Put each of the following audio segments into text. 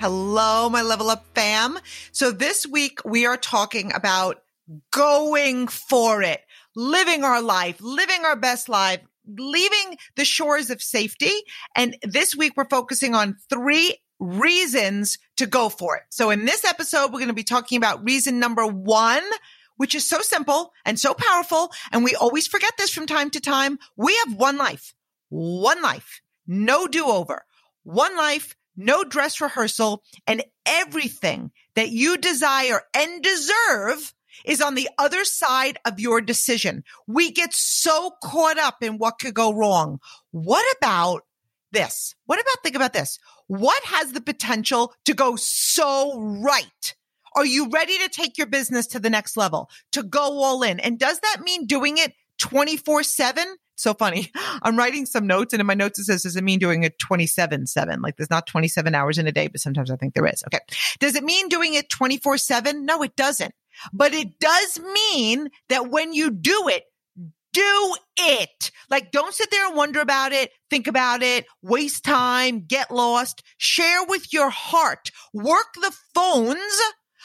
Hello, my level up fam. So this week we are talking about going for it, living our life, living our best life, leaving the shores of safety. And this week we're focusing on three reasons to go for it. So in this episode, we're going to be talking about reason number one, which is so simple and so powerful. And we always forget this from time to time. We have one life, one life, no do over, one life, no dress rehearsal and everything that you desire and deserve is on the other side of your decision. We get so caught up in what could go wrong. What about this? What about, think about this. What has the potential to go so right? Are you ready to take your business to the next level, to go all in? And does that mean doing it 24 seven? So funny. I'm writing some notes and in my notes it says, does it mean doing it 27 seven? Like there's not 27 hours in a day, but sometimes I think there is. Okay. Does it mean doing it 24 seven? No, it doesn't. But it does mean that when you do it, do it. Like, don't sit there and wonder about it, think about it, waste time, get lost. Share with your heart. Work the phones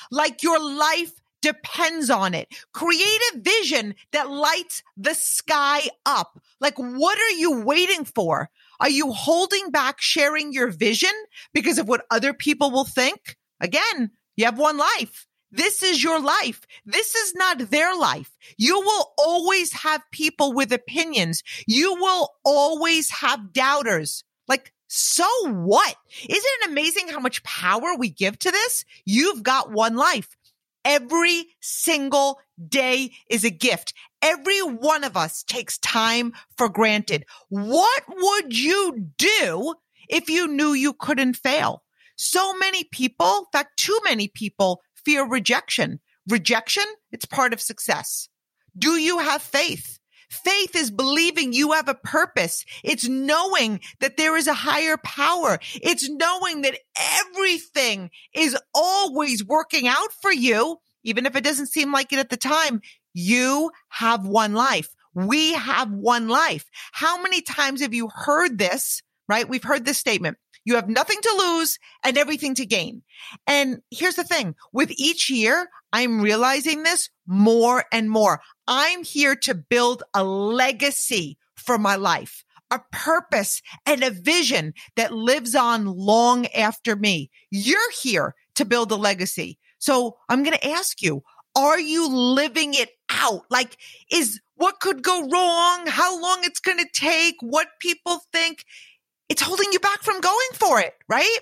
like your life depends on it. Create a vision that lights the sky up. Like, what are you waiting for? Are you holding back sharing your vision because of what other people will think? Again, you have one life. This is your life. This is not their life. You will always have people with opinions. You will always have doubters. Like, so what? Isn't it amazing how much power we give to this? You've got one life. Every single day is a gift. Every one of us takes time for granted. What would you do if you knew you couldn't fail? So many people, in fact, too many people fear rejection. Rejection, it's part of success. Do you have faith? Faith is believing you have a purpose. It's knowing that there is a higher power. It's knowing that everything is always working out for you, even if it doesn't seem like it at the time. You have one life. We have one life. How many times have you heard this? Right? We've heard this statement. You have nothing to lose and everything to gain. And here's the thing with each year, I'm realizing this more and more. I'm here to build a legacy for my life, a purpose and a vision that lives on long after me. You're here to build a legacy. So I'm going to ask you, are you living it out? Like, is what could go wrong? How long it's going to take? What people think? it's holding you back from going for it, right?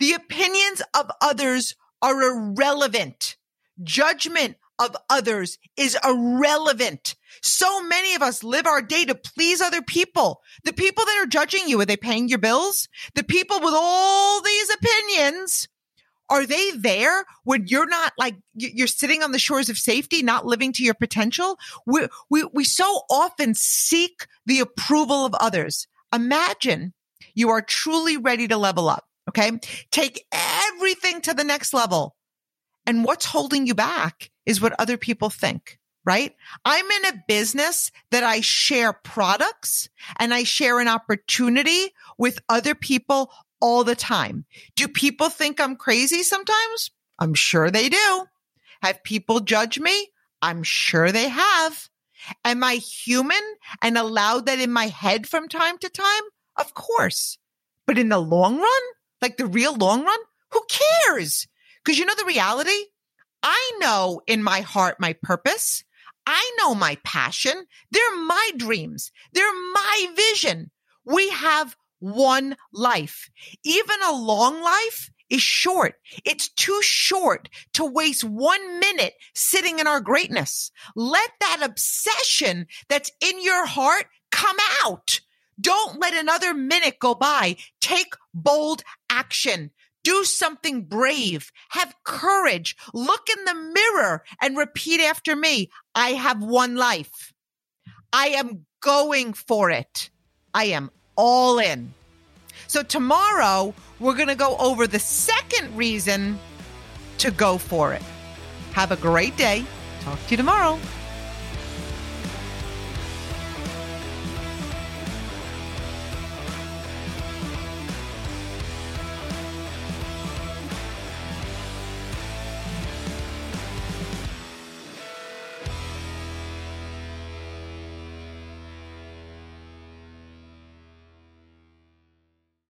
The opinions of others are irrelevant. Judgment of others is irrelevant. So many of us live our day to please other people. The people that are judging you, are they paying your bills? The people with all these opinions, are they there when you're not like, you're sitting on the shores of safety, not living to your potential? We, we, we so often seek the approval of others. Imagine you are truly ready to level up. Okay. Take everything to the next level. And what's holding you back is what other people think, right? I'm in a business that I share products and I share an opportunity with other people all the time. Do people think I'm crazy sometimes? I'm sure they do. Have people judge me? I'm sure they have. Am I human and allowed that in my head from time to time? Of course. But in the long run, like the real long run, who cares? Because you know the reality? I know in my heart my purpose. I know my passion. They're my dreams. They're my vision. We have one life. Even a long life is short. It's too short to waste one minute sitting in our greatness. Let that obsession that's in your heart come out. Don't let another minute go by. Take bold action. Do something brave. Have courage. Look in the mirror and repeat after me. I have one life. I am going for it. I am all in. So tomorrow we're going to go over the second reason to go for it. Have a great day. Talk to you tomorrow.